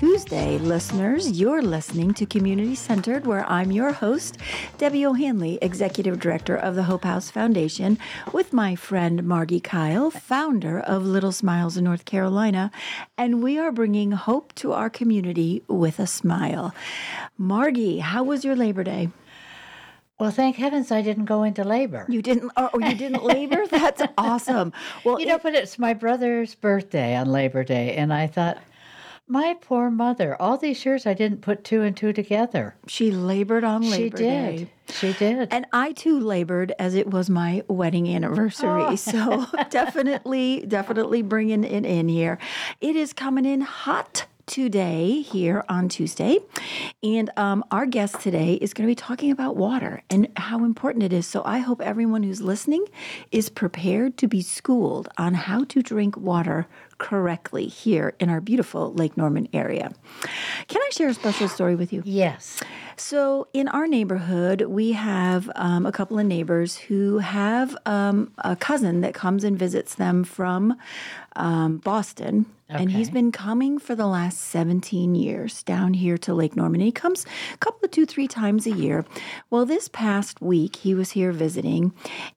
Tuesday, listeners. You're listening to Community Centered, where I'm your host, Debbie O'Handley, Executive Director of the Hope House Foundation, with my friend Margi Kyle, founder of Little Smiles in North Carolina, and we are bringing hope to our community with a smile. Margi, how was your Labor Day? Well, thank heavens I didn't go into labor. You didn't, Oh, oh you didn't labor? That's awesome. Well, you know, but it's my brother's birthday on Labor Day, and I thought, my poor mother. All these years I didn't put two and two together. She labored on Labor she did. Day. She did. And I too labored as it was my wedding anniversary. Oh. So definitely, definitely bringing it in here. It is coming in hot today here on Tuesday. And um, our guest today is going to be talking about water and how important it is. So I hope everyone who's listening is prepared to be schooled on how to drink water correctly here in our beautiful Lake Norman area. Can I share a special story with you? Yes. So, in our neighborhood, we have um, a couple of neighbors who have um, a cousin that comes and visits them from um, Boston. Okay. And he's been coming for the last 17 years down here to Lake Norman. He comes a couple of two, three times a year. Well, this past week, he was here visiting.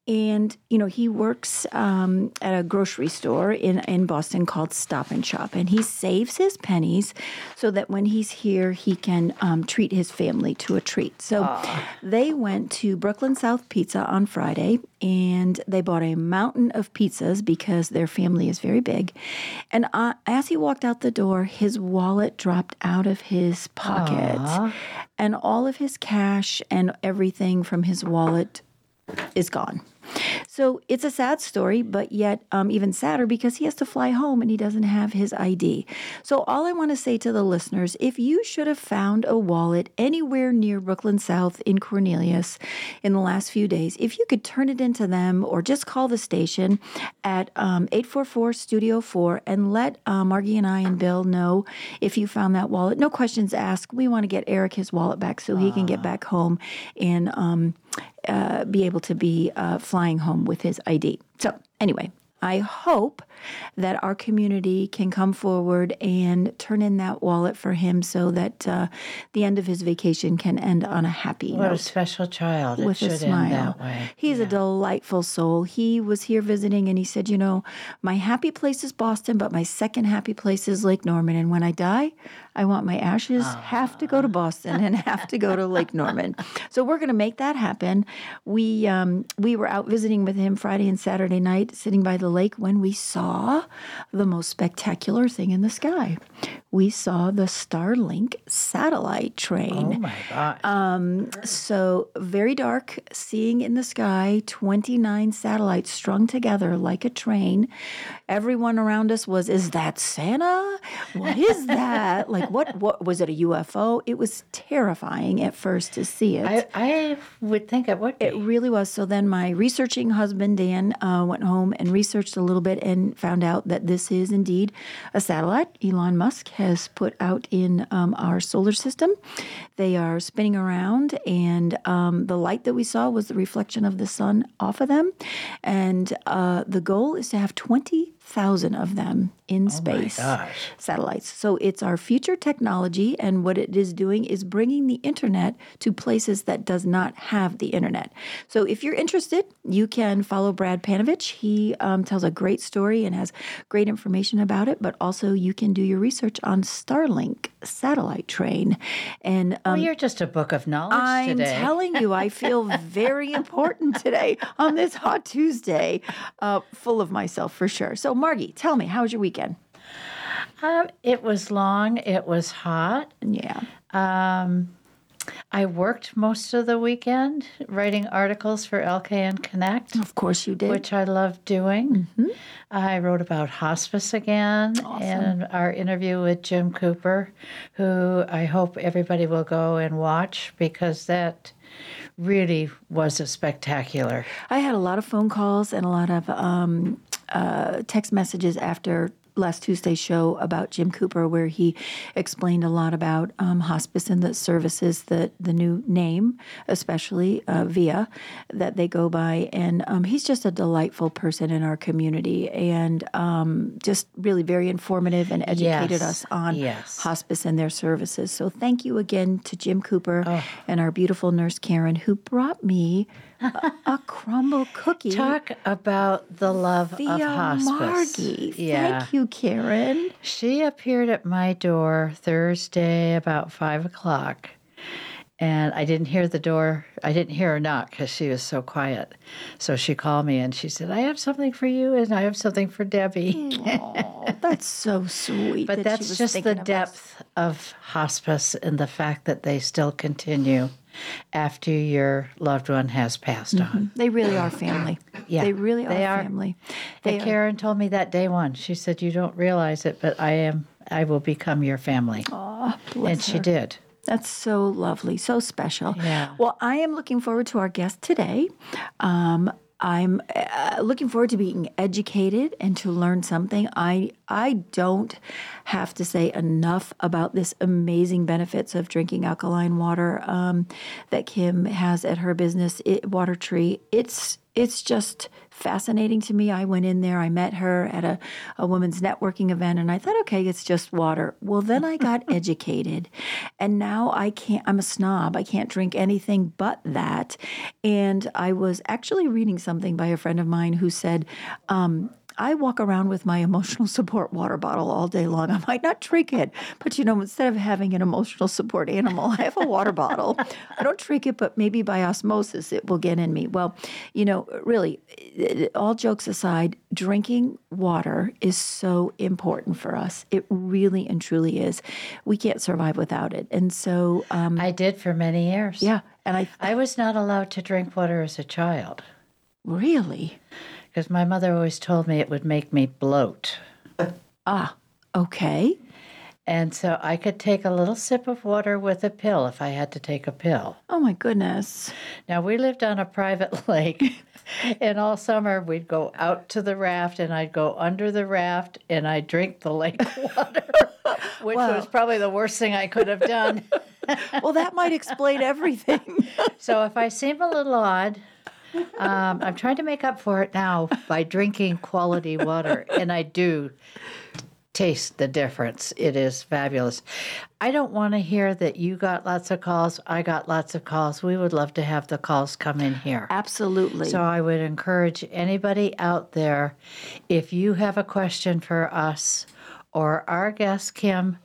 And, you know, he works um, at a grocery store in, in Boston called Stop and Shop. And he saves his pennies so that when he's here, he can um, treat his family to a treat. So Aww. they went to Brooklyn South Pizza on Friday and they bought a mountain of pizzas because their family is very big. And uh, as he walked out the door, his wallet dropped out of his pocket, Aww. and all of his cash and everything from his wallet is gone. So it's a sad story, but yet um, even sadder because he has to fly home and he doesn't have his ID. So, all I want to say to the listeners if you should have found a wallet anywhere near Brooklyn South in Cornelius in the last few days, if you could turn it into them or just call the station at um, 844 Studio 4 and let uh, Margi and I and Bill know if you found that wallet. No questions asked. We want to get Eric his wallet back so he can get back home and um, uh, be able to be uh, flying home with his ID. So, anyway, I hope that our community can come forward and turn in that wallet for him so that uh, the end of his vacation can end on a happy what note. a special child. With a smile. He's yeah. a delightful soul. He was here visiting and he said, You know, my happy place is Boston, but my second happy place is Lake Norman. And when I die, I want my ashes half to go to Boston and half to go to Lake Norman. So we're going to make that happen. We um, we were out visiting with him Friday and Saturday night, sitting by the lake, when we saw the most spectacular thing in the sky. We saw the Starlink satellite train. Oh my God. Um, so very dark, seeing in the sky 29 satellites strung together like a train. Everyone around us was, Is that Santa? What is that? like, what, what was it a UFO? It was terrifying at first to see it. I, I would think it would be. It really was. So then my researching husband, Dan, uh, went home and researched a little bit and found out that this is indeed a satellite Elon Musk has put out in um, our solar system. They are spinning around, and um, the light that we saw was the reflection of the sun off of them. And uh, the goal is to have 20,000 of them in oh space satellites. So it's our future technology, and what it is doing is bringing the internet to places that does not have the internet. So if you're interested, you can follow Brad Panovich. He um, tells a great story and has great information about it. But also, you can do your research on Starlink satellite train. And um, well, you're just a book of knowledge I'm today. telling you, I feel very important today on this hot Tuesday, uh, full of myself for sure. So, Margi, tell me, how was your weekend? weekend? Um, it was long. It was hot. Yeah. Um, I worked most of the weekend writing articles for LKN Connect. Of course, you did. Which I love doing. Mm-hmm. I wrote about hospice again awesome. and our interview with Jim Cooper, who I hope everybody will go and watch because that really was a spectacular. I had a lot of phone calls and a lot of um, uh, text messages after last Tuesday's show about Jim Cooper, where he explained a lot about um, hospice and the services that the new name, especially uh, VIA, that they go by. And um, he's just a delightful person in our community and um, just really very informative and educated Yes. us on Yes. hospice and their services. So thank you again to Jim Cooper Oh. and our beautiful nurse Karen, who brought me a, a crumble cookie. Talk about the love via of hospice. Margi. Yeah. Thank you, Karen. She appeared at my door Thursday about five o'clock. And I didn't hear the door. I didn't hear her knock because she was so quiet. So she called me and she said, I have something for you and I have something for Debbie. Oh, that's so sweet. But that that's just the of us. depth of hospice and the fact that they still continue after your loved one has passed on. They really are family. Yeah, they really are they are. family. They are. Karen told me that day one. She said, "You don't realize it, but I am. I will become your family." Oh, bless and she her. did. That's so lovely, so special. Yeah. Well, I am looking forward to our guest today. Um, I'm uh, looking forward to being educated and to learn something. I I don't have to say enough about this amazing benefits of drinking alkaline water um, that Kim has at her business, it, Water Tree. It's it's just fascinating to me. I went in there, I met her at a, a women's networking event, and I thought, okay, it's just water. Well, then I got educated, and now I can't, I'm a snob. I can't drink anything but that. And I was actually reading something by a friend of mine who said, um, I walk around with my emotional support water bottle all day long. I might not drink it, but you know, instead of having an emotional support animal, I have a water bottle. I don't drink it, but maybe by osmosis it will get in me. Well, you know, really, all jokes aside, drinking water is so important for us. It really and truly is. We can't survive without it. And so, um, I did for many years. yeah, and I I was not allowed to drink water as a child really, because my mother always told me it would make me bloat. ah, okay. And so I could take a little sip of water with a pill if I had to take a pill. Oh my goodness. Now, we lived on a private lake, and all summer we'd go out to the raft, and I'd go under the raft and I'd drink the lake water, which Wow. was probably the worst thing I could have done. Well, that might explain everything. so, if I seem a little odd, um, I'm trying to make up for it now by drinking quality water, and I do taste the difference. It is fabulous. I don't want to hear that you got lots of calls, I got lots of calls. We would love to have the calls come in here. Absolutely. So I would encourage anybody out there, if you have a question for us or our guest Kim,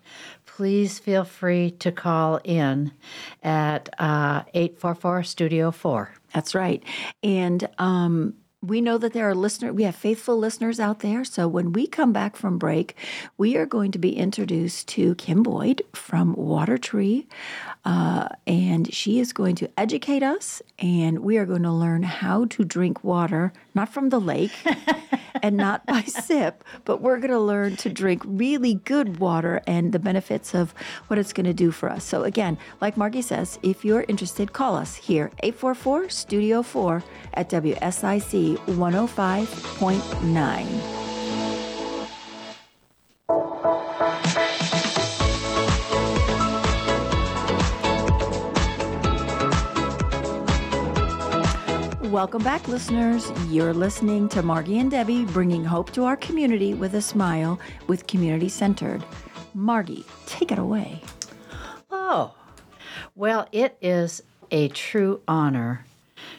please feel free to call in at uh, 844 Studio 4. That's right. And um, we know that there are listeners, we have faithful listeners out there. So when we come back from break, we are going to be introduced to Kim Boyd from Water Tree. Uh, and she is going to educate us, and we are going to learn how to drink water, not from the lake and not by sip, but we're going to learn to drink really good water and the benefits of what it's going to do for us. So, again, like Margi says, if you're interested, call us here, 844 Studio 4 at WSIC 105.9. Welcome back, listeners. You're listening to Margi and Debbie bringing hope to our community with a smile with Community Centered. Margi, take it away. Oh, well, it is a true honor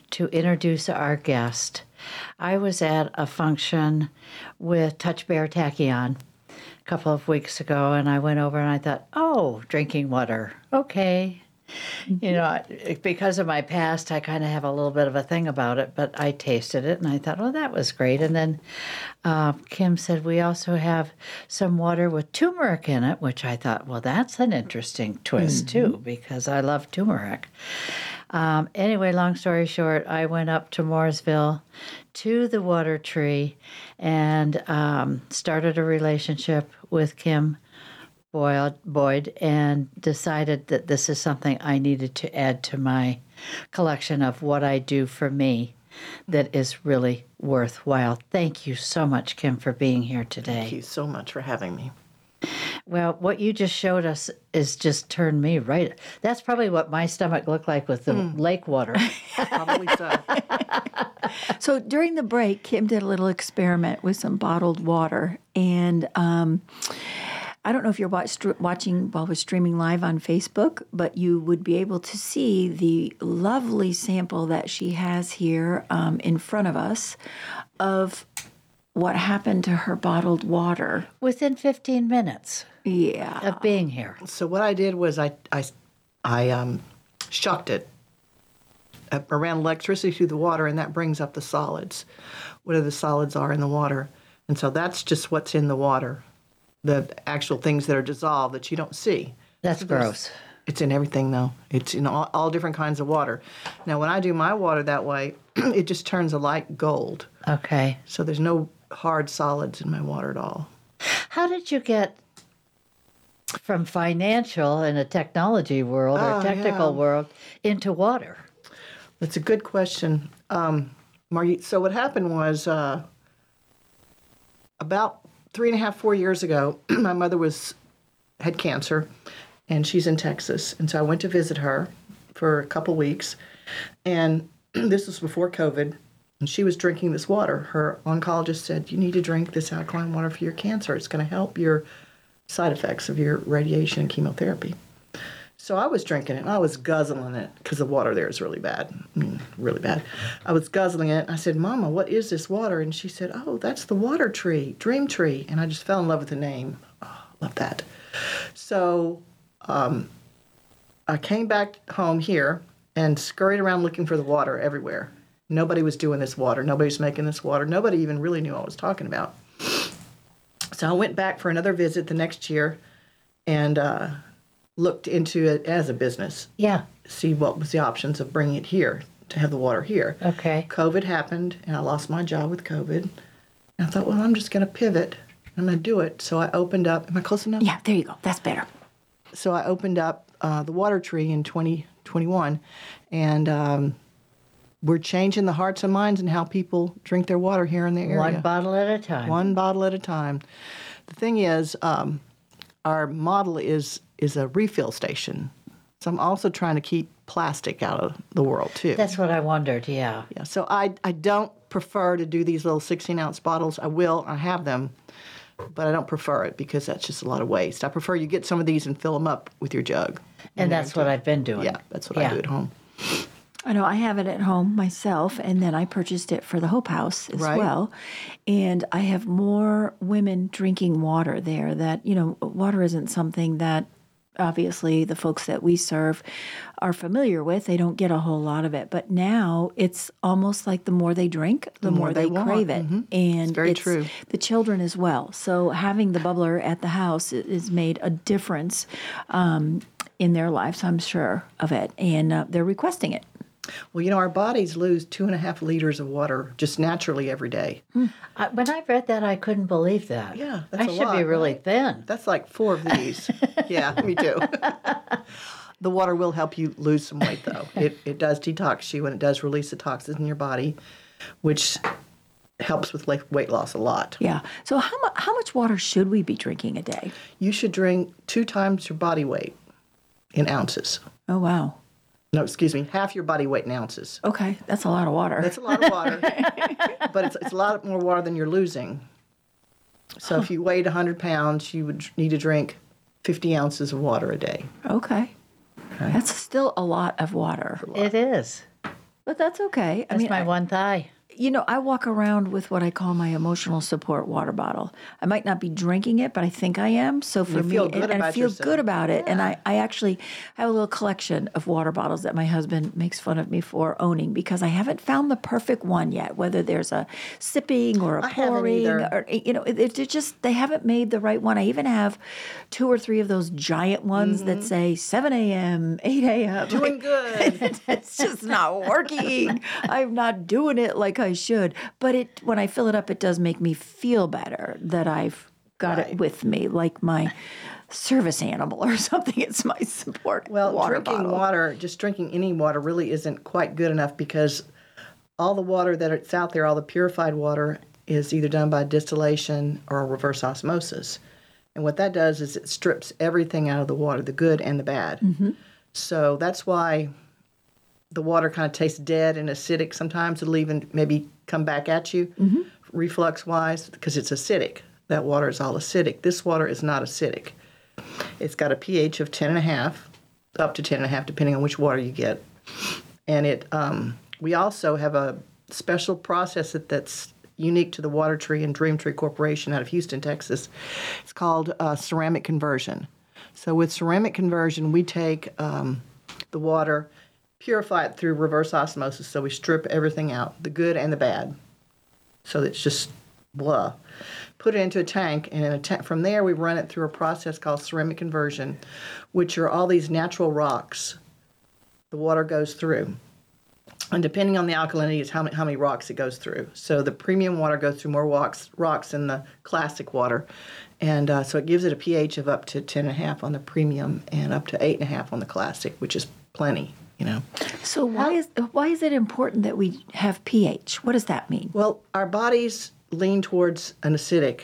to introduce our guest. I was at a function with Touch Bear Tachyon a couple of weeks ago, and I went over and I thought, oh, drinking water. Okay. You know, because of my past, I kind of have a little bit of a thing about it, but I tasted it and I thought, oh, that was great. And then uh, Kim said, we also have some water with turmeric in it, which I thought, well, that's an interesting twist too, because I love turmeric. Um, anyway, long story short, I went up to Mooresville to the water tree and um, started a relationship with Kim Boyd, Boyd and decided that this is something I needed to add to my collection of what I do for me that is really worthwhile. Thank you so much, Kim, for being here today. Thank you so much for having me. Well, what you just showed us is just turned me right. That's probably what my stomach looked like with the lake water. Probably so. So during the break, Kim did a little experiment with some bottled water, and um, I don't know if you're watch, watching while we're streaming live on Facebook, but you would be able to see the lovely sample that she has here um, in front of us of what happened to her bottled water. Within 15 minutes Yeah. of being here. So what I did was I I I um, shocked it. I ran electricity through the water, and that brings up the solids, whatever the solids are in the water. And so that's just what's in the water, the actual things that are dissolved that you don't see. That's gross. It's in everything, though. It's in all, all different kinds of water. Now, when I do my water that way, it just turns a light gold. Okay. So there's no hard solids in my water at all. How did you get from financial in a technology world or Oh, technical yeah. world into water? That's a good question, um. So what happened was uh, about three and a half, four years ago, my mother was had cancer, and she's in Texas, and so I went to visit her for a couple weeks, and this was before COVID. And she was drinking this water. Her oncologist said, "You need to drink this alkaline water for your cancer. It's going to help your side effects of your radiation and chemotherapy." So I was drinking it. and I was guzzling it because the water there is really bad, really bad. I was guzzling it. I said, "Mama, what is this water?" And she said, "Oh, that's the water tree, Dream Tree." And I just fell in love with the name. Oh, love that. So um, I came back home here and scurried around looking for the water everywhere. Nobody was doing this water. Nobody was making this water. Nobody even really knew what I was talking about. So I went back for another visit the next year and uh, looked into it as a business, Yeah. see what was the options of bringing it here to have the water here. Okay. COVID happened, and I lost my job with COVID. And I thought, well, I'm just going to pivot. I'm going to do it. So I opened up. Am I close enough? Yeah, there you go. That's better. So I opened up uh, the water tree in 2021, and um, we're changing the hearts and minds and how people drink their water here in the area. One bottle at a time. One bottle at a time. The thing is, um, our model is is a refill station. So I'm also trying to keep plastic out of the world too. That's what I wondered. Yeah. yeah. So I I don't prefer to do these little 16 ounce bottles. I will. I have them. But I don't prefer it because that's just a lot of waste. I prefer you get some of these and fill them up with your jug. And that's what I've been doing. Yeah, that's what Yeah. I do at home. I know I have it at home myself, and then I purchased it for the Hope House as Right. well. And I have more women drinking water there. That you know, water isn't something that obviously the folks that we serve are familiar with. They don't get a whole lot of it, but now it's almost like the more they drink, the, more, more they, they crave it. And very true. The children as well. So having the bubbler at the house has made a difference um, in their lives. I'm sure of it, and uh, they're requesting it. Well, you know, our bodies lose two and a half liters of water just naturally every day. Hmm. I, when I read that, I couldn't believe that. Yeah, that's I should be really right? thin. That's like four of these. yeah, me too. the water will help you lose some weight, though. It, it does detox you and it does release the toxins in your body, which helps with like weight loss a lot. Yeah. So how much how much water should we be drinking a day? You should drink two times your body weight in ounces. Oh wow. No, excuse me, half your body weight in ounces. Okay, that's a lot of water. That's a lot of water, but it's, it's a lot more water than you're losing. So if you weighed 100 pounds, you would need to drink 50 ounces of water a day. okay. That's still a lot of water, It is. but that's okay. I That's mean, my I- one thigh. You know, I walk around with what I call my emotional support water bottle. I might not be drinking it, but I think I am. So for You me, and, and I feel yourself. good about it. And I, I actually have a little collection of water bottles that my husband makes fun of me for owning because I haven't found the perfect one yet. Whether there's a sipping or a I pouring, or you know, it, it's just they haven't made the right one. I even have two or three of those giant ones that say 7 a.m., 8 a.m. Mm-hmm. Doing good. it's just not working. I'm not doing it like I should. But it when I fill it up, it does make me feel better that I've got it with me, like my service animal or something. It's my support Well, water drinking bottle. water, just drinking any water, really isn't quite good enough because all the water that it's out there, all the purified water, is either done by distillation or reverse osmosis. And what that does is it strips everything out of the water, the good and the bad. Mm-hmm. So that's why the water kind of tastes dead and acidic sometimes. It'll even maybe come back at you, reflux wise, because it's acidic. That water is all acidic. This water is not acidic. It's got a pH of 10.5, up to 10.5, depending on which water you get. And it, um, we also have a special process that, that's unique to the Water Tree and Dream Tree Corporation out of Houston, Texas. It's called uh, ceramic conversion. So with ceramic conversion, we take um, the water, purify it through reverse osmosis. So we strip everything out, the good and the bad. So it's just blah. Put it into a tank, and in a ta- from there we run it through a process called ceramic conversion, which are all these natural rocks. The water goes through, and depending on the alkalinity is how many, how many rocks it goes through. So the premium water goes through more rocks rocks than the classic water, and uh, so it gives it a pH of up to ten and a half on the premium and up to eight and a half on the classic, which is plenty. You know. So why is why is it important that we have pH? What does that mean? Well, our bodies lean towards an acidic,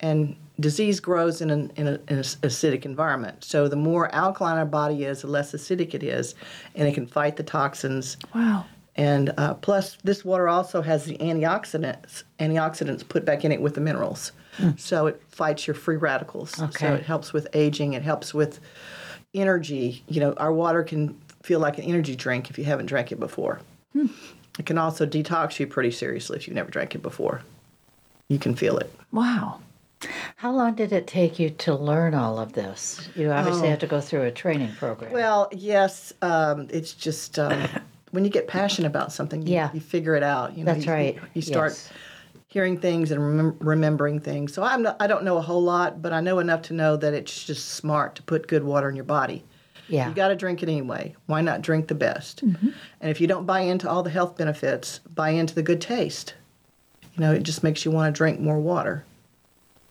and disease grows in an, in, a, in an acidic environment. So the more alkaline our body is, the less acidic it is, and it can fight the toxins. Wow. And uh, plus, this water also has the antioxidants antioxidants put back in it with the minerals, so it fights your free radicals. Okay. So it helps with aging. It helps with energy. You know, our water can feel like an energy drink if you haven't drank it before. It can also detox you pretty seriously if you've never drank it before. You can feel it. Wow. How long did it take you to learn all of this? You obviously had to go through a training program. Oh. Well, yes, um, it's just um, when you get passionate about something, you, Yeah. you figure it out. You know, That's you- right. You start Yes. hearing things and remem- remembering things. So I'm not, I don't know a whole lot, but I know enough to know that it's just smart to put good water in your body. Yeah. You got to drink it anyway. Why not drink the best? Mm-hmm. And if you don't buy into all the health benefits, buy into the good taste. You know, it just makes you want to drink more water.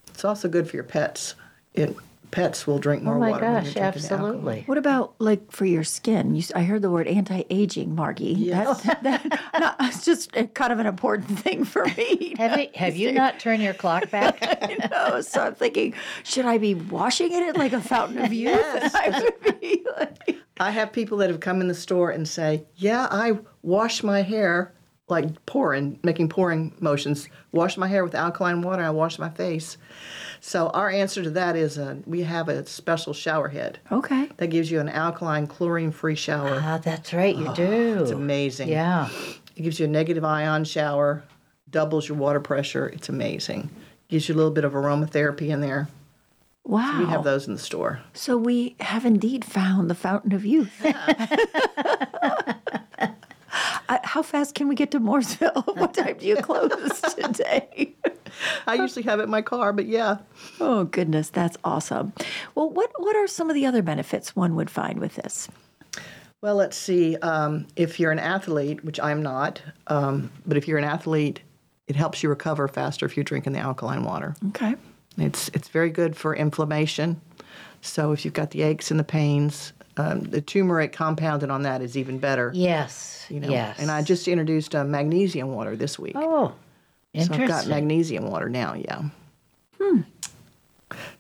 It's also good for your pets. It pets will drink oh more oh my water. gosh, drinking the alcohol. absolutely. What about like for your skin? You, s- I heard the word anti-aging, Margi. Yes. That, that, no, it's just a, kind of an important thing for me. Have you, have you not turned your clock back? I know. So I'm thinking, should I be washing it in like a fountain of youth? Yes. I would be like, I have people that have come in the store and say, "Yeah, I wash my hair like pouring, making pouring motions. Wash my hair with alkaline water. I wash my face." So our answer to that is uh, we have a special shower head okay. that gives you an alkaline, chlorine-free shower. ah, that's right, you do. It's amazing. Yeah. It gives you a negative ion shower, doubles your water pressure. It's amazing. Gives you a little bit of aromatherapy in there. Wow. We have those in the store. So we have indeed found the fountain of youth. I, how fast can we get to Mooresville? what time do you close today? I usually have it in my car, but yeah. oh goodness, that's awesome. Well, what what are some of the other benefits one would find with this? Well, let's see. Um, if you're an athlete, which I'm not, um, but if you're an athlete, it helps you recover faster if you're drinking the alkaline water. Okay. It's it's very good for inflammation. So if you've got the aches and the pains, um, the turmeric compounded on that is even better. Yes. You know. yes. And I just introduced uh, magnesium water this week. Oh, so interesting. I've got magnesium water now. Yeah. Hmm.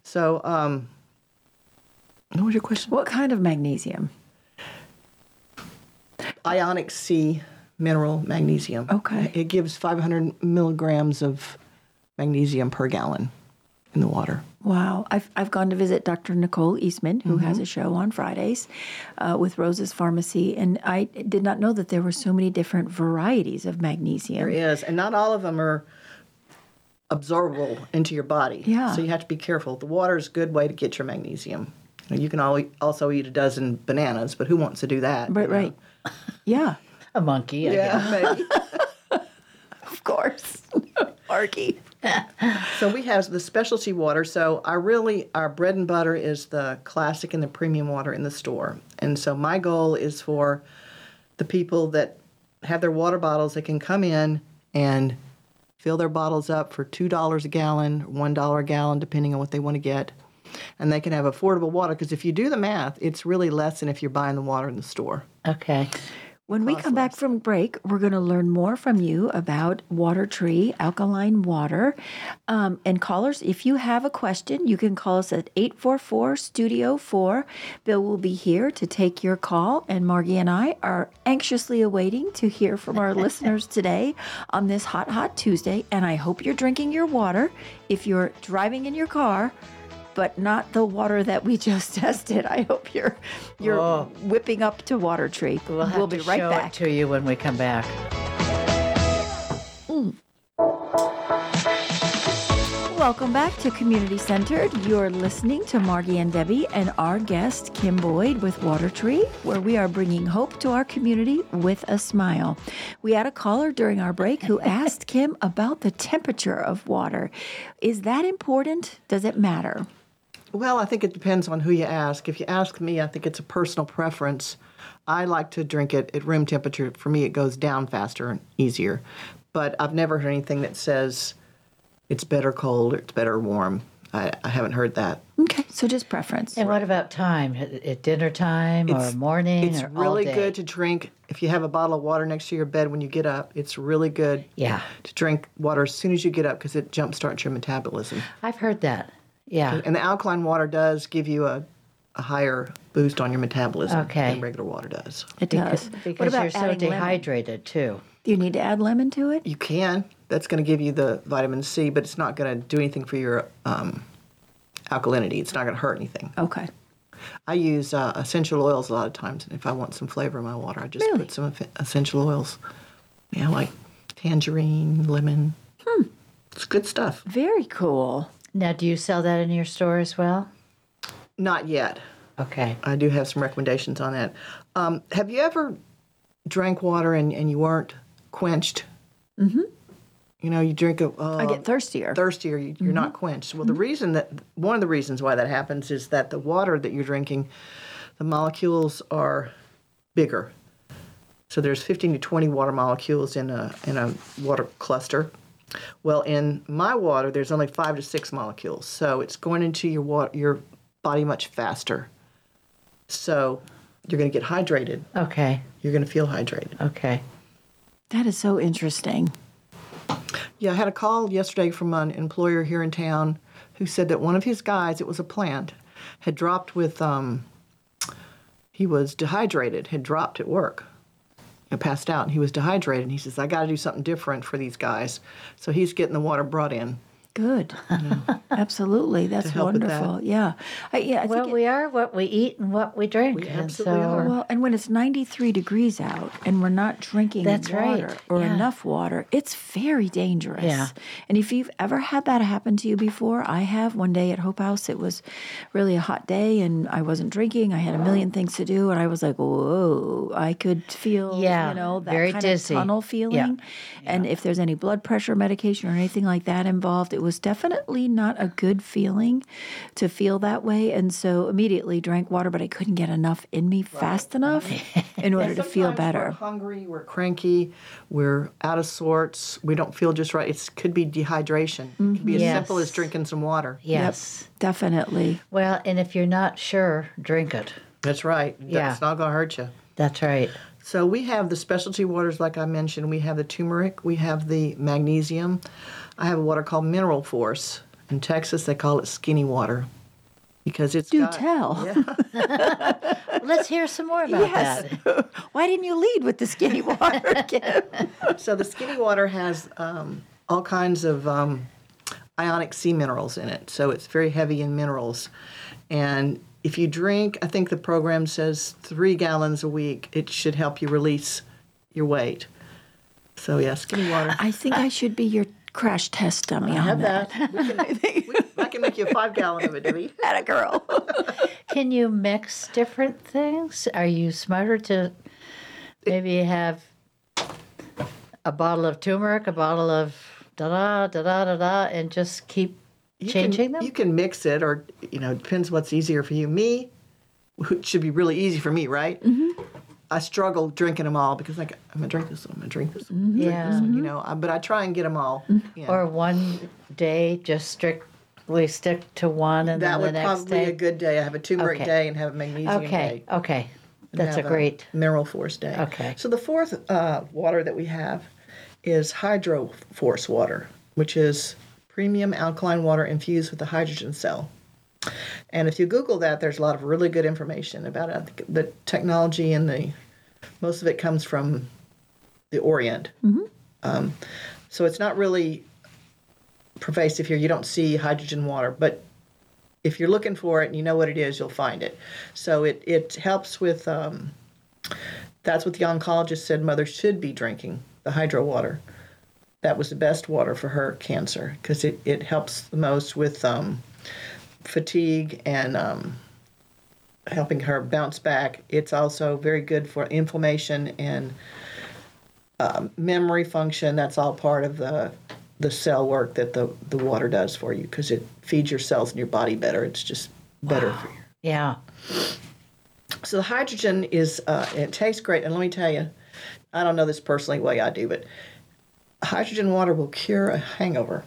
So, um, what was your question? What kind of magnesium? Ionic sea mineral magnesium. Okay. It gives 500 milligrams of magnesium per gallon in the water. Wow. I've, I've gone to visit Dr. Nicole Eastman, who Mm-hmm. has a show on Fridays uh, with Rose's Pharmacy. And I did not know that there were so many different varieties of magnesium. There is, and not all of them are absorbable into your body. Yeah. So you have to be careful. The water is a good way to get your magnesium. You, know, you can also eat a dozen bananas, but who wants to do that? Right, you know? right. Yeah, a monkey. I guess. Yeah, maybe. of course. Marky. So we have the specialty water. So our really our bread and butter is the classic and the premium water in the store. And so my goal is for the people that have their water bottles, they can come in and fill their bottles up for two dollars a gallon, one dollar a gallon, depending on what they want to get. And they can have affordable water because if you do the math, it's really less than if you're buying the water in the store. Okay. When we come back from break, we're going to learn more from you about Water Tree alkaline water. Um, and callers, if you have a question, you can call us at 844 Studio 4. Bill will be here to take your call, and Margi and I are anxiously awaiting to hear from our listeners today on this hot, hot Tuesday. And I hope you're drinking your water. If you're driving in your car, but not the water that we just tested. I hope you're you're Oh. whipping up to Water Tree. We'll have be right show back. it to you when we come back. Hmm. Welcome back to Community Centered. You're listening to Margi and Debbie and our guest Kim Boyd with Water Tree, where we are bringing hope to our community with a smile. We had a caller during our break who asked Kim about the temperature of water. Is that important? Does it matter? Well, I think it depends on who you ask. If you ask me, I think it's a personal preference. I like to drink it at room temperature. For me, it goes down faster and easier. But I've never heard anything that says it's better cold or it's better warm. I, I haven't heard that. Okay, so just preference. And what about time? At, at dinner time or morning It's or all really day? good to drink if you have a bottle of water next to your bed when you get up. It's really good Yeah. to drink water as soon as you get up because it jumpstarts your metabolism. I've heard that. Yeah. And the alkaline water does give you a, a higher boost on your metabolism Okay. than regular water does. It does. Because, because what about you're so adding lemon? dehydrated too. Do you need to add lemon to it? You can. That's going to give you the vitamin C, but it's not going to do anything for your um, alkalinity. It's not going to hurt anything. Okay. I use uh, essential oils a lot of times, and if I want some flavor in my water, I just Really? put some essential oils. Yeah, like tangerine, lemon. Hmm. It's good stuff. Very cool. Now, do you sell that in your store as well? Not yet. Okay. I do have some recommendations on that. Um, have you ever drank water and, and you weren't quenched? Mm-hmm. You know, you drink a. Uh, I get thirstier. thirstier, you, you're not quenched. Well, the reason that one of the reasons why that happens is that the water that you're drinking, the molecules are bigger. So there's 15 to 20 water molecules in a in a water cluster. Well, in my water, there's only five to six molecules, so it's going into your water, your body much faster. So you're going to get hydrated. Okay. You're going to feel hydrated. Okay. that is so interesting. Yeah, I had a call yesterday from an employer here in town who said that one of his guys, it was a plant, had dropped with, um, he was dehydrated, had dropped at work, and passed out, and he was dehydrated. And he says, I got to do something different for these guys. So he's getting the water brought in. Good. Absolutely. That's with that. wonderful. Yeah. I, yeah, I Well, think it- we are what we eat and what we drink. We absolutely so, are. Well, and when it's 93 degrees out and we're not drinking That's water right, or yeah. enough water, it's very dangerous. Yeah. And if you've ever had that happen to you before, I have. One day at Hope House, it was really a hot day and I wasn't drinking. I had a million things to do and I was like, whoa, I could feel, Yeah, you know, that very kind dizzy. of tunnel feeling. Yeah. And if there's any blood pressure medication or anything like that involved, it was definitely not a good feeling to feel that way. And so immediately drank water, but I couldn't get enough in me fast enough in order to feel Sometimes We're better. hungry, we're cranky, we're out of sorts, we don't feel just right. It could be dehydration. It could be as mm-hmm. simple as drinking some water. yes. Definitely. Well, and if you're not sure, drink it. That's right. Yeah. It's not going to hurt you. That's right. So we have the specialty waters, like I mentioned. We have the turmeric. We have the magnesium. I have a water called Mineral Force. In Texas, they call it skinny water because it's Do got, tell. Let's hear some more about Yes. that. Why didn't you lead with the skinny water? Kim? So the skinny water has um, all kinds of um, ionic sea minerals in it. So it's very heavy in minerals. And if you drink, I think the program says three gallons a week, it should help you release your weight. So yeah, skinny water. I think I should be your crash test dummy I on have that. that. We can, we, I can make you a five gallon of it, Debbie. At a girl. Can you mix different things? Are you smarter to maybe have a bottle of turmeric, a bottle of da da da da da da, and just keep You changing can, them? You can mix it, or you know, it depends what's easier for you. Me, it should be really easy for me, right? Mm-hmm. I struggle drinking them all because like I'm gonna drink this one, I'm gonna drink this one, drink Yeah. this one, you know. uh, But I try and get them all. in. Or one day, just strictly stick to one, and that would the probably be day. a good day. I have a turmeric Okay. day and have a magnesium okay, day. okay, and That's a great- mineral force day. Okay. So the fourth uh, water that we have is hydro force water, which is premium alkaline water infused with a hydrogen cell. And if you Google that, there's a lot of really good information about it. The technology and the most of it comes from the Orient. Um, so it's not really pervasive here. You don't see hydrogen water, but if you're looking for it and you know what it is, you'll find it. So it, it helps with, um, that's what the oncologist said mother should be drinking, the hydro water. That was the best water for her cancer because it, it helps the most with um, fatigue and um, helping her bounce back. It's also very good for inflammation and um, memory function. That's all part of the the cell work that the, the water does for you because it feeds your cells and your body better. It's just better for you. Yeah. So the hydrogen is uh, it tastes great, and let me tell you, I don't know this personally the way I do, but hydrogen water will cure a hangover.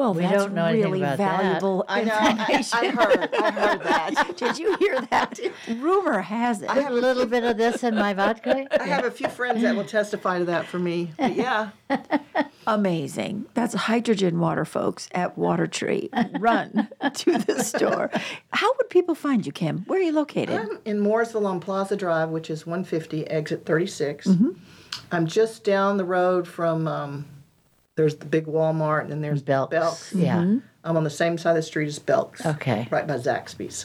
Well, We that's don't know anything really about that. I know. I. I heard. I heard that. Did you hear that? Rumor has it. I have A little bit of this in my vodka. I have a few friends that will testify to that for me. But yeah, Amazing. That's hydrogen water, folks, at Water Tree. Run to the store. How would people find you, Kim? Where are you located? I'm in Mooresville on Plaza Drive, which is 150, exit 36. Mm-hmm. I'm just down the road from. Um, there's the big Walmart, and then there's Belks. Belks. Yeah. Mm-hmm. I'm on the same side of the street as Belks. Okay. Right by Zaxby's.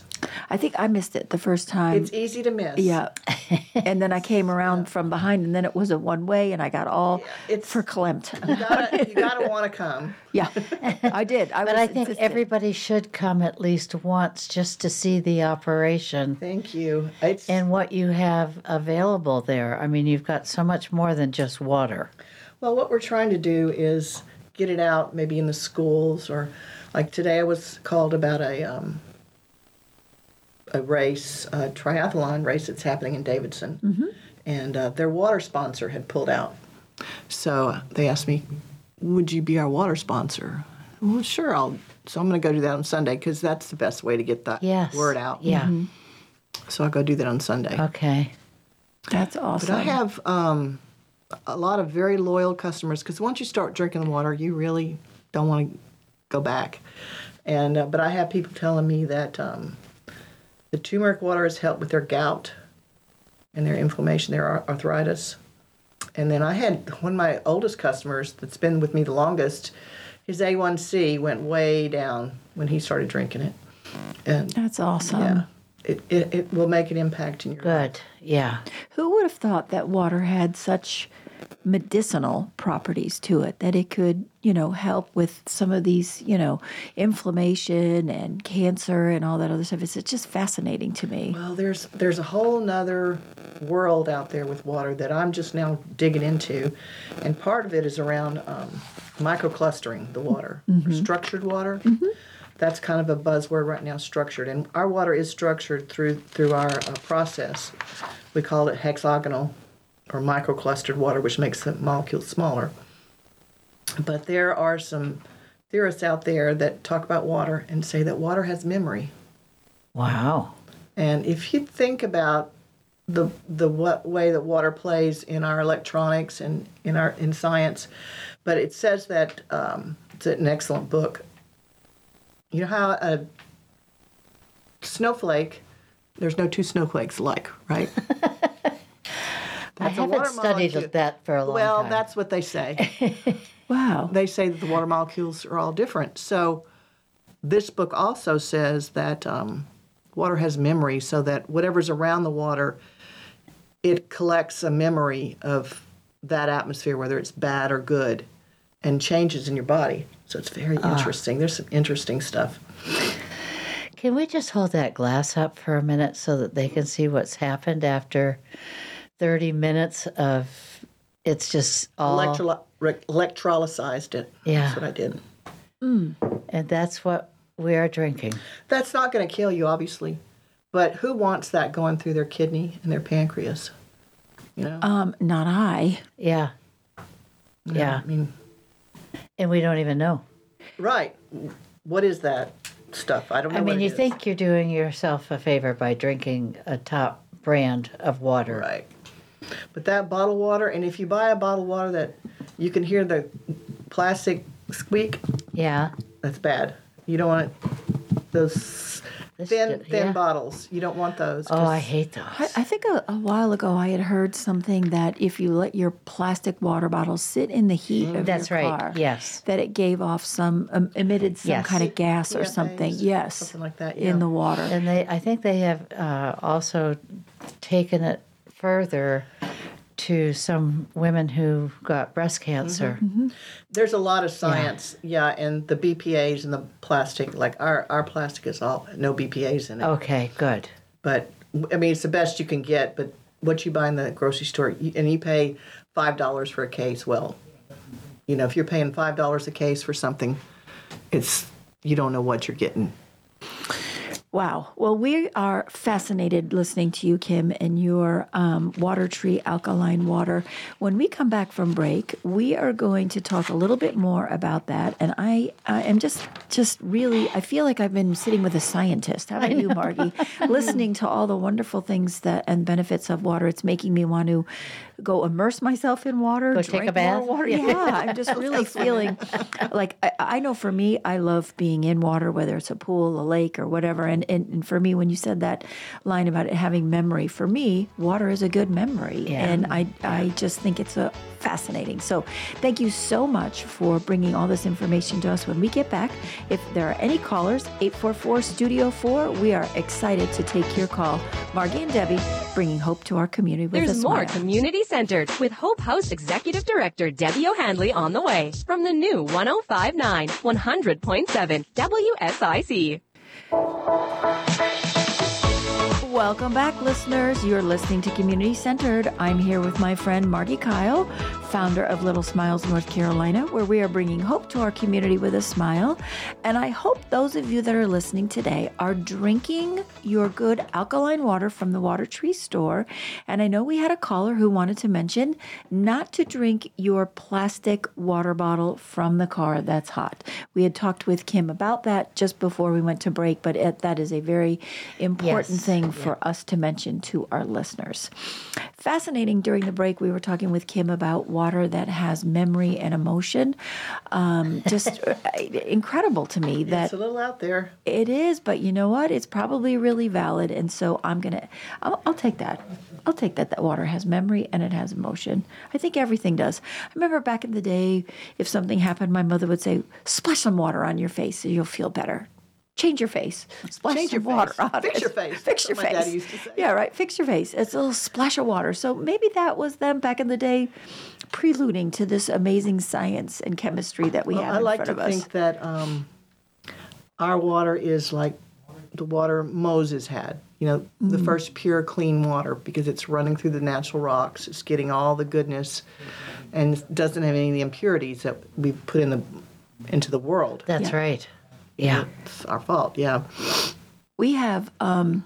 I think I missed it the first time. It's easy to miss. yeah. and then I came around from behind, and then it was a one way, and I got all it's- verklempt. You gotta, you gotta want to come. yeah, I did. I But was I think insistent. everybody should come at least once just to see the operation Thank you. It's and what you have available there. I mean, you've got so much more than just water. Well, what we're trying to do is get it out, maybe in the schools or, like today, I was called about a um, a race, a triathlon race that's happening in Davidson, and uh, their water sponsor had pulled out. So uh, they asked me, "Would you be our water sponsor?" Well, sure. I'll. So I'm going to go do that on Sunday because that's the best way to get that Yes. word out. Yeah. So I'll go do that on Sunday. Okay. That's awesome. But I have um, a lot of very loyal customers because once you start drinking the water, you really don't want to go back. And uh, but I have people telling me that um, the turmeric water has helped with their gout and their inflammation, their arthritis. And then I had one of my oldest customers that's been with me the longest. His A1C went way down when he started drinking it, and That's awesome. yeah, it, it, it will make an impact in your life. Good. Yeah. Who would have thought that water had such medicinal properties to it that it could, you know, help with some of these, you know, inflammation and cancer and all that other stuff? It's, it's just fascinating to me. Well, there's there's a whole nother world out there with water that I'm just now digging into, and part of it is around um, microclustering the water, or structured water. That's kind of a buzzword right now, structured, and our water is structured through through our uh, process. We call it hexagonal or microclustered water, which makes the molecules smaller. But there are some theorists out there that talk about water and say that water has memory. Wow. And if you think about the the what way that water plays in our electronics and in our in science, but it says that um, it's an excellent book. You know how a snowflake, there's no two snowflakes alike, right? I That's a haven't water studied molecule. that for a long well, time. that's what they say. Wow. they say that the water molecules are all different. So this book also says that um, water has memory, so that whatever's around the water, it collects a memory of that atmosphere, whether it's bad or good, and changes in your body. So it's very interesting. There's some interesting stuff. Can we just hold that glass up for a minute so that they can see what's happened after 30 minutes of it's just all Electroly- re- electrolyzed it. Yeah. That's what I did. and that's what we are drinking. That's not going to kill you, obviously, but who wants that going through their kidney and their pancreas? You know, Um, not I. Yeah. Yeah. I mean, And we don't even know. Right. What is that? stuff. I don't know. I what mean, it you is. think you're doing yourself a favor by drinking a top brand of water. right? But that bottled water, and if you buy a bottled water that you can hear the plastic squeak, Yeah. that's bad. You don't want it, those This thin did- thin yeah. bottles. You don't want those. Oh, I hate those. I, I think a, a while ago I had heard something that if you let your plastic water bottle sit in the heat of That's your right, car, yes. that it gave off some um, emitted some Yes. kind of gas or something. things, Yes, something like that, yeah. in the water. And they, I think they have uh, also taken it further to some women who got breast cancer. Mm-hmm. There's a lot of science, yeah. and the BPA's and the plastic, like our our plastic is all no BPA's in it. Okay, good. But I mean, it's the best you can get. But what you buy in the grocery store, and you pay five dollars for a case. Well, you know, if you're paying five dollars a case for something, it's you don't know what you're getting. Wow. Well, we are fascinated listening to you, Kim, and your um, Water Tree alkaline water. When we come back from break, we are going to talk a little bit more about that. And I, I am just, just really, I feel like I've been sitting with a scientist. How about you, Margi? listening to all the wonderful things that and benefits of water. It's making me want to go immerse myself in water, Go drink take a bath? more water. Yeah, I'm just really feeling like I, I know for me, I love being in water, whether it's a pool, a lake, or whatever. And, and and for me, when you said that line about it having memory, for me, water is a good memory, Yeah. and I I just think it's a fascinating. So thank you so much for bringing all this information to us. When we get back, if there are any callers, 844 Studio 4, we are excited to take your call. Margi and Debbie bringing hope to our community with There's a more community centered with Hope House Executive Director Debbie O'Handley on the way from the new 1059 100.7 WSIC. Welcome back, listeners. You're listening to Community Centered. I'm here with my friend Margi Kyle, founder of Little Smiles North Carolina, where we are bringing hope to our community with a smile. And I hope those of you that are listening today are drinking your good alkaline water from the Water Tree store. And I know we had a caller who wanted to mention not to drink your plastic water bottle from the car that's hot. We had talked with Kim about that just before we went to break, but it, that is a very important Yes. thing for us to mention to our listeners. Fascinating during the break, we were talking with Kim about water that has memory and emotion. Um, just uh, incredible to me that It's a little out there. it is, but you know what? It's probably really valid, and so I'm gonna. I'll, I'll take that. I'll take that. That water has memory and it has emotion. I think everything does. I remember back in the day, if something happened, my mother would say, "Splash some water on your face, and you'll feel better." Change your face. Splash Change some your water face. on Fix it. your face. Fix your what my face. daddy used to say. Yeah, right. Fix your face. It's a little splash of water. So maybe that was them back in the day, preluding to this amazing science and chemistry that we Well, have I in like front to of us. think that um, our water is like the water Moses had. You know, the Mm-hmm. first pure, clean water because it's running through the natural rocks. It's getting all the goodness, and doesn't have any of the impurities that we put in the into the world. That's Yeah. right. Yeah. It's our fault. Yeah. We have um,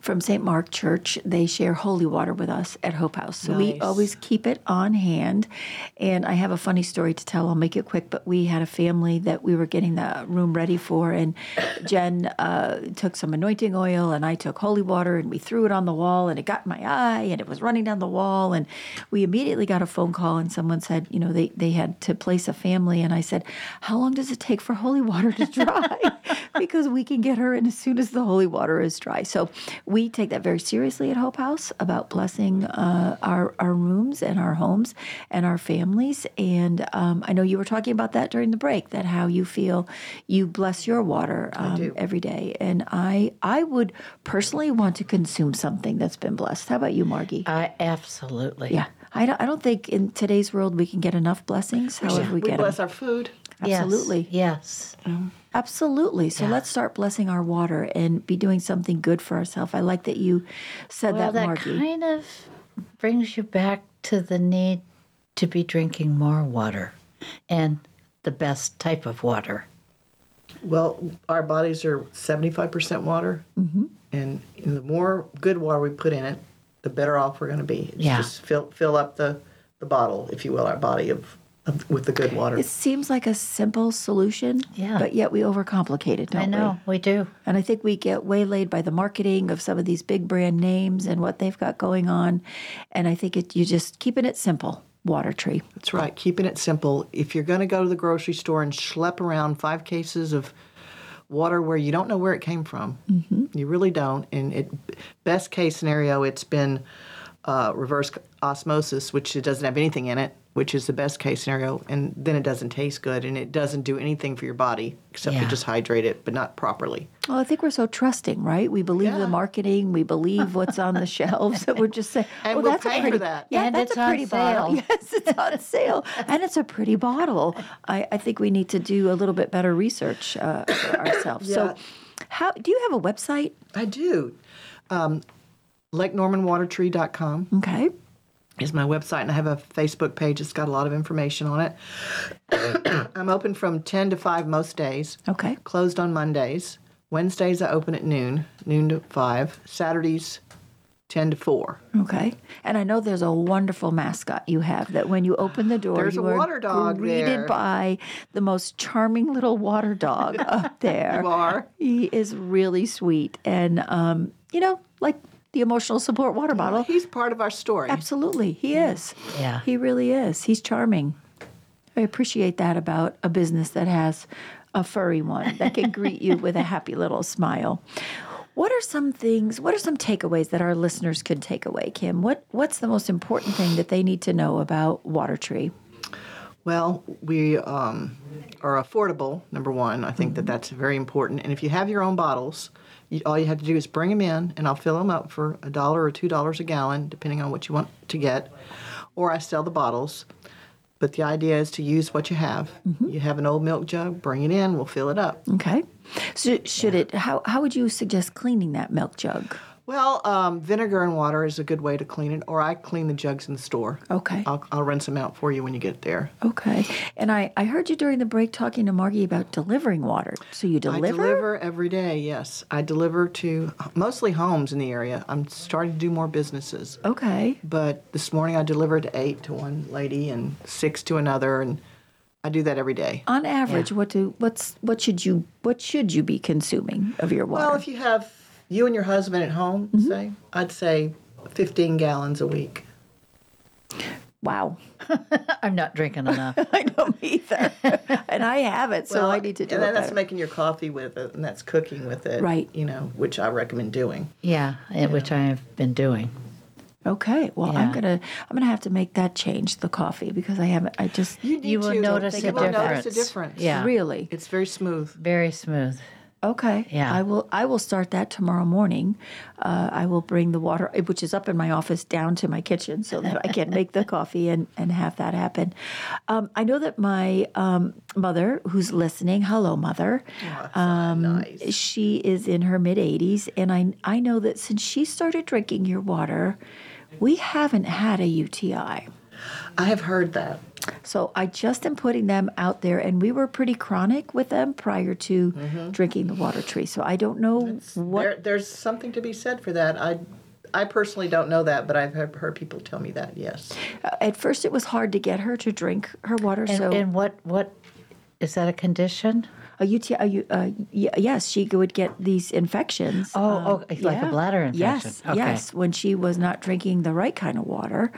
from St. Mark Church, they share holy water with us at Hope House. So we always keep it on hand. And I have a funny story to tell. I'll make it quick. But we had a family that we were getting the room ready for. And Jen uh, took some anointing oil, and I took holy water, and we threw it on the wall, and it got in my eye, and it was running down the wall. And we immediately got a phone call, and someone said, you know, they, they had to place a family. And I said, How long does it take for holy water to dry? because we can get her in as soon as the holy water is dry. So we take that very seriously at Hope House about blessing uh, our, our rooms and our homes and our families. And um, I know you were talking about that during the break, that how you feel you bless your water um, every day. And I, I would personally want to consume something that's been blessed. How about you, Margi? I absolutely. yeah. I don't, I don't think in today's world we can get enough blessings, however we, We get bless them. our food. Yes, Absolutely. Yes. Absolutely. So Yeah. let's start blessing our water and be doing something good for ourselves. I like that you said that. Well, that, that Margi. kind of brings you back to the need to be drinking more water and the best type of water. Well, our bodies are 75% water. Mm-hmm. And the more good water we put in it, the better off we're going to be. It's Yeah. Just fill, fill up the, the bottle, if you will, our body of of, with the good water. It seems like a simple solution, Yeah. but yet we overcomplicate it, don't I know we do. And I think we get waylaid by the marketing of some of these big brand names and what they've got going on. And I think it, you just keeping it simple. Water tree. That's right. Keeping it simple. If you're going to go to the grocery store and schlep around five cases of water where you don't know where it came from, you really don't. And it, best case scenario, it's been uh, reverse osmosis, which it doesn't have anything in it, which is the best case scenario. And then it doesn't taste good, and it doesn't do anything for your body except Yeah. to just hydrate it, but not properly. Well, I think we're so trusting, right? We believe Yeah. the marketing, we believe what's on the shelves. That we're just saying, And "Oh, we'll that's pay a for pretty, that. yeah, And that's it's a on pretty bottle. sale. Yes, it's on sale, and it's a pretty bottle." I, I think we need to do a little bit better research uh, for ourselves. Yeah. So, how do you have a website? I do. Um, LakeNormanWaterTree.com. Okay, is my website, and I have a Facebook page. It's got a lot of information on it. I'm open from 10 to 5 most days. okay, Closed on Mondays. Wednesdays, I open at noon, noon to 5. Saturdays, 10 to 4. okay. And I know there's a wonderful mascot you have. That when you open the door, There's you a water dog greeted there. by the most charming little water dog up there. You are. He is really sweet, and um, you know, like the emotional support water bottle. He's part of our story. Absolutely, he is. Yeah. he really is. He's charming. I appreciate that about a business that has a furry one that can greet you with a happy little smile. What are some things? What are some takeaways that our listeners could take away, Kim? What What's the most important thing that they need to know about Water Tree? Well, we um, are affordable, number one. I think that that's very important. And if you have your own bottles, you, all you have to do is bring them in, and I'll fill them up for a dollar or two dollars a gallon, depending on what you want to get. Or I sell the bottles. But the idea is to use what you have. Mm-hmm. You have an old milk jug, bring it in, we'll fill it up. Okay. So should it? How How would you suggest cleaning that milk jug? Well, um, vinegar and water is a good way to clean it, or I clean the jugs in the store. Okay. I'll, I'll rinse them out for you when you get there. Okay. And I, I heard you during the break talking to Margi about delivering water. So you deliver? I deliver every day, yes. I deliver to mostly homes in the area. I'm starting to do more businesses. Okay. But this morning I delivered eight to one lady and six to another, and I do that every day. On average, what do what's what should you what should you be consuming of your water? Well, if you have you and your husband at home, Mm-hmm. say, I'd say 15 gallons a week. wow. I'm not drinking enough. I don't either. and I have it, so I need to do that. and it then that's better. making your coffee with it, and that's cooking with it. Right. You know, which I recommend doing. yeah, eh, which I've been doing. Okay. Well, I'm gonna I'm gonna have to make that change the coffee because I haven't I just need You will to. notice a difference. notice a difference. Yeah. really It's very smooth. Very smooth. Okay. Yeah. I will. I will start that tomorrow morning. Uh, I will bring the water, which is up in my office, down to my kitchen so that I can make the coffee and and have that happen. Um, I know that my um, mother, who's listening, hello, mother. Um, nice. She is in her mid 80s, and I I know that since she started drinking your water, we haven't had a UTI. I have heard that. So I just am putting them out there, and we were pretty chronic with them prior to Mm-hmm. drinking the water tree. So I don't know what There, there's something to be said for that. I, I personally don't know that, but I've heard, heard people tell me that. Yes. Uh, at first it was hard to get her to drink her water. And, so and what what is that a condition? A UTI, a U- uh, yes, she would get these infections. Oh, um, oh, it's like a bladder infection. Yes, Okay. yes. When she was not drinking the right kind of water,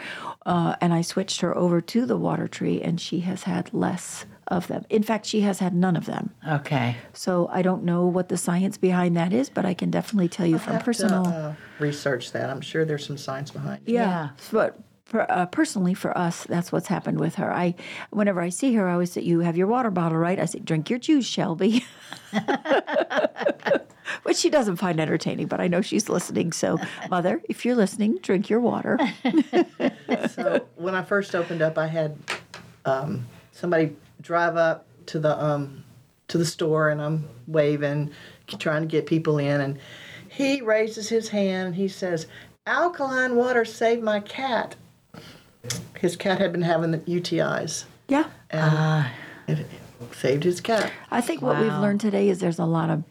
uh, and I switched her over to the water tree, and she has had less of them. In fact, she has had none of them. Okay. So I don't know what the science behind that is, but I can definitely tell you from Have to, personal. uh, research that. I'm sure there's some science behind it. Yeah. Yeah. But per, uh, personally, for us, that's what's happened with her. I, whenever I see her, I always say, "You have your water bottle, right?" I say, "Drink your juice, Shelby," which she doesn't find entertaining, but I know she's listening. So, mother, if you're listening, drink your water. So when I first opened up, I had um, somebody drive up to the um, to the store, and I'm waving, trying to get people in, and he raises his hand and he says, "Alkaline water saved my cat." His cat had been having the UTIs, yeah. and it, it saved his cat. I think what we've learned today is there's a lot of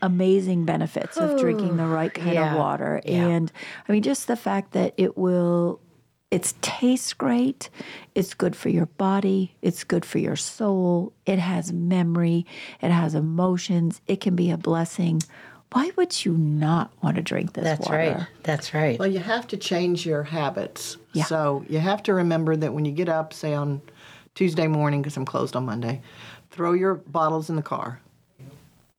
amazing benefits of drinking the right kind Yeah. of water. Yeah. And I mean, just the fact that it will It tastes great. It's good for your body. It's good for your soul. It has memory. It has emotions. It can be a blessing. Why would you not want to drink this That's water? right. That's right. Well, you have to change your habits. Yeah. So you have to remember that when you get up, say on Tuesday morning, because I'm closed on Monday, throw your bottles in the car.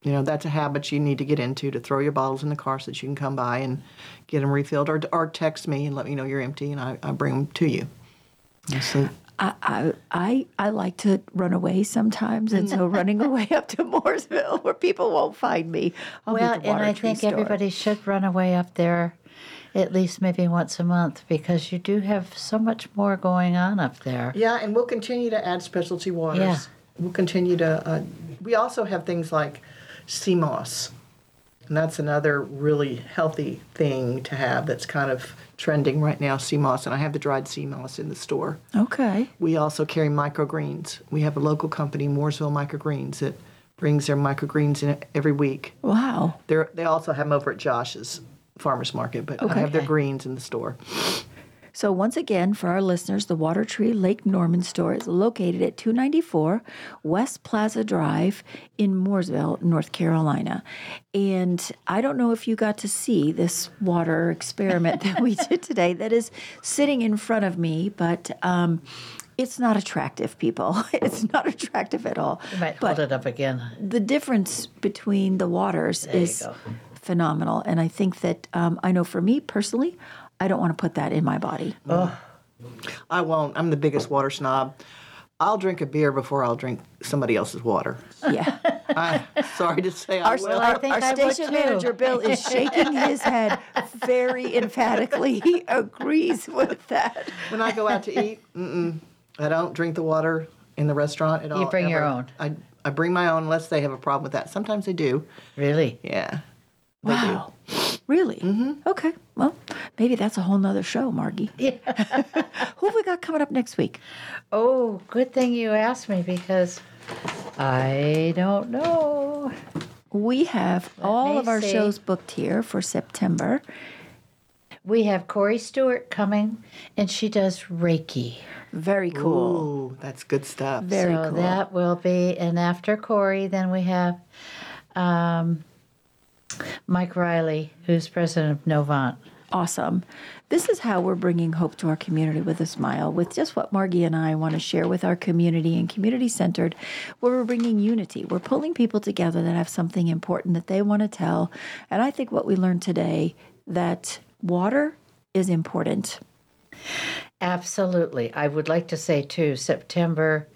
You know, that's a habit you need to get into to throw your bottles in the car so that you can come by and get them refilled or, or text me and let me know you're empty and I, I bring them to you. And so I, I I I like to run away sometimes, and so running away up to Mooresville where people won't find me. I'll well, at the and I Tree think store. everybody should run away up there at least maybe once a month because you do have so much more going on up there. Yeah, and we'll continue to add specialty waters. Yeah. We'll continue to. Uh, we also have things like sea moss, and that's another really healthy thing to have. That's kind of trending right now. Sea moss, and I have the dried sea moss in the store. Okay. We also carry microgreens. We have a local company, Mooresville Microgreens, that brings their microgreens in every week. Wow. They're, they also have them over at Josh's farmers market, but I have their greens in the store. So, once again, for our listeners, the Water Tree Lake Norman store is located at 294 West Plaza Drive in Mooresville, North Carolina. And I don't know if you got to see this water experiment that we did today that is sitting in front of me, but um, it's not attractive, people. It's not attractive at all. You might but hold it up again. the difference between the waters you is phenomenal. And I think that um, I know for me personally, I don't want to put that in my body. I won't. I'm the biggest water snob. I'll drink a beer before I'll drink somebody else's water. Yeah. I'm sorry to say I Our, will. Well, I our- think our I station manager, Bill, is shaking his head very emphatically. He agrees with that. when I go out to eat, mm-mm, I don't drink the water in the restaurant at all. You bring your own. I, I bring my own unless they have a problem with that. Sometimes they do. Really? Yeah. Wow. Really? Mm-hmm. Okay. Well, maybe that's a whole nother show, Margi. Yeah. Who have we got coming up next week? Oh, good thing you asked me because I don't know. We have all of our see. shows booked here for September. We have Corey Stewart coming, and she does Reiki. Very cool. Ooh, that's good stuff. Very so cool. that will be, and after Corey, then we have um, Mike Riley, who's president of Novant. Awesome. This is how we're bringing hope to our community with a smile, with just what Margi and I want to share with our community and community centered, where we're bringing unity. We're pulling people together that have something important that they want to tell. And I think what we learned today that water is important. Absolutely. I would like to say, too, September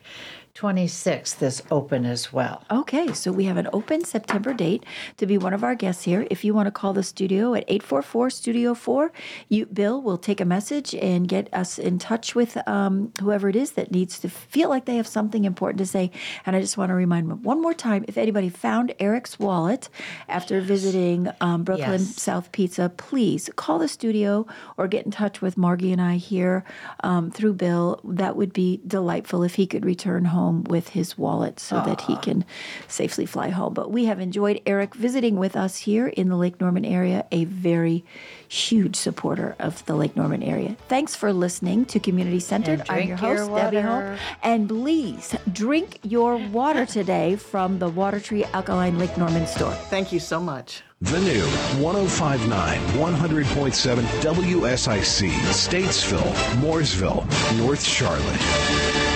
26th is open as well. Okay, so we have an open September date to be one of our guests here. If you want to call the studio at 844 Studio 4, you, Bill will take a message and get us in touch with um, whoever it is that needs to feel like they have something important to say. And I just want to remind them one more time if anybody found Eric's wallet after visiting um, Brooklyn Yes. South Pizza, please call the studio or get in touch with Margi and I here um, through Bill. That would be delightful if he could return home with his wallet so that he can safely fly home. But we have enjoyed Eric visiting with us here in the Lake Norman area, a very huge supporter of the Lake Norman area. Thanks for listening to Community Centered. I'm drink your your host, Debbie water. Holm. And please drink your water today from the Water Tree Alkaline Lake Norman store. Thank you so much. The new 1059 100.7 WSIC, Statesville, Mooresville, North Charlotte.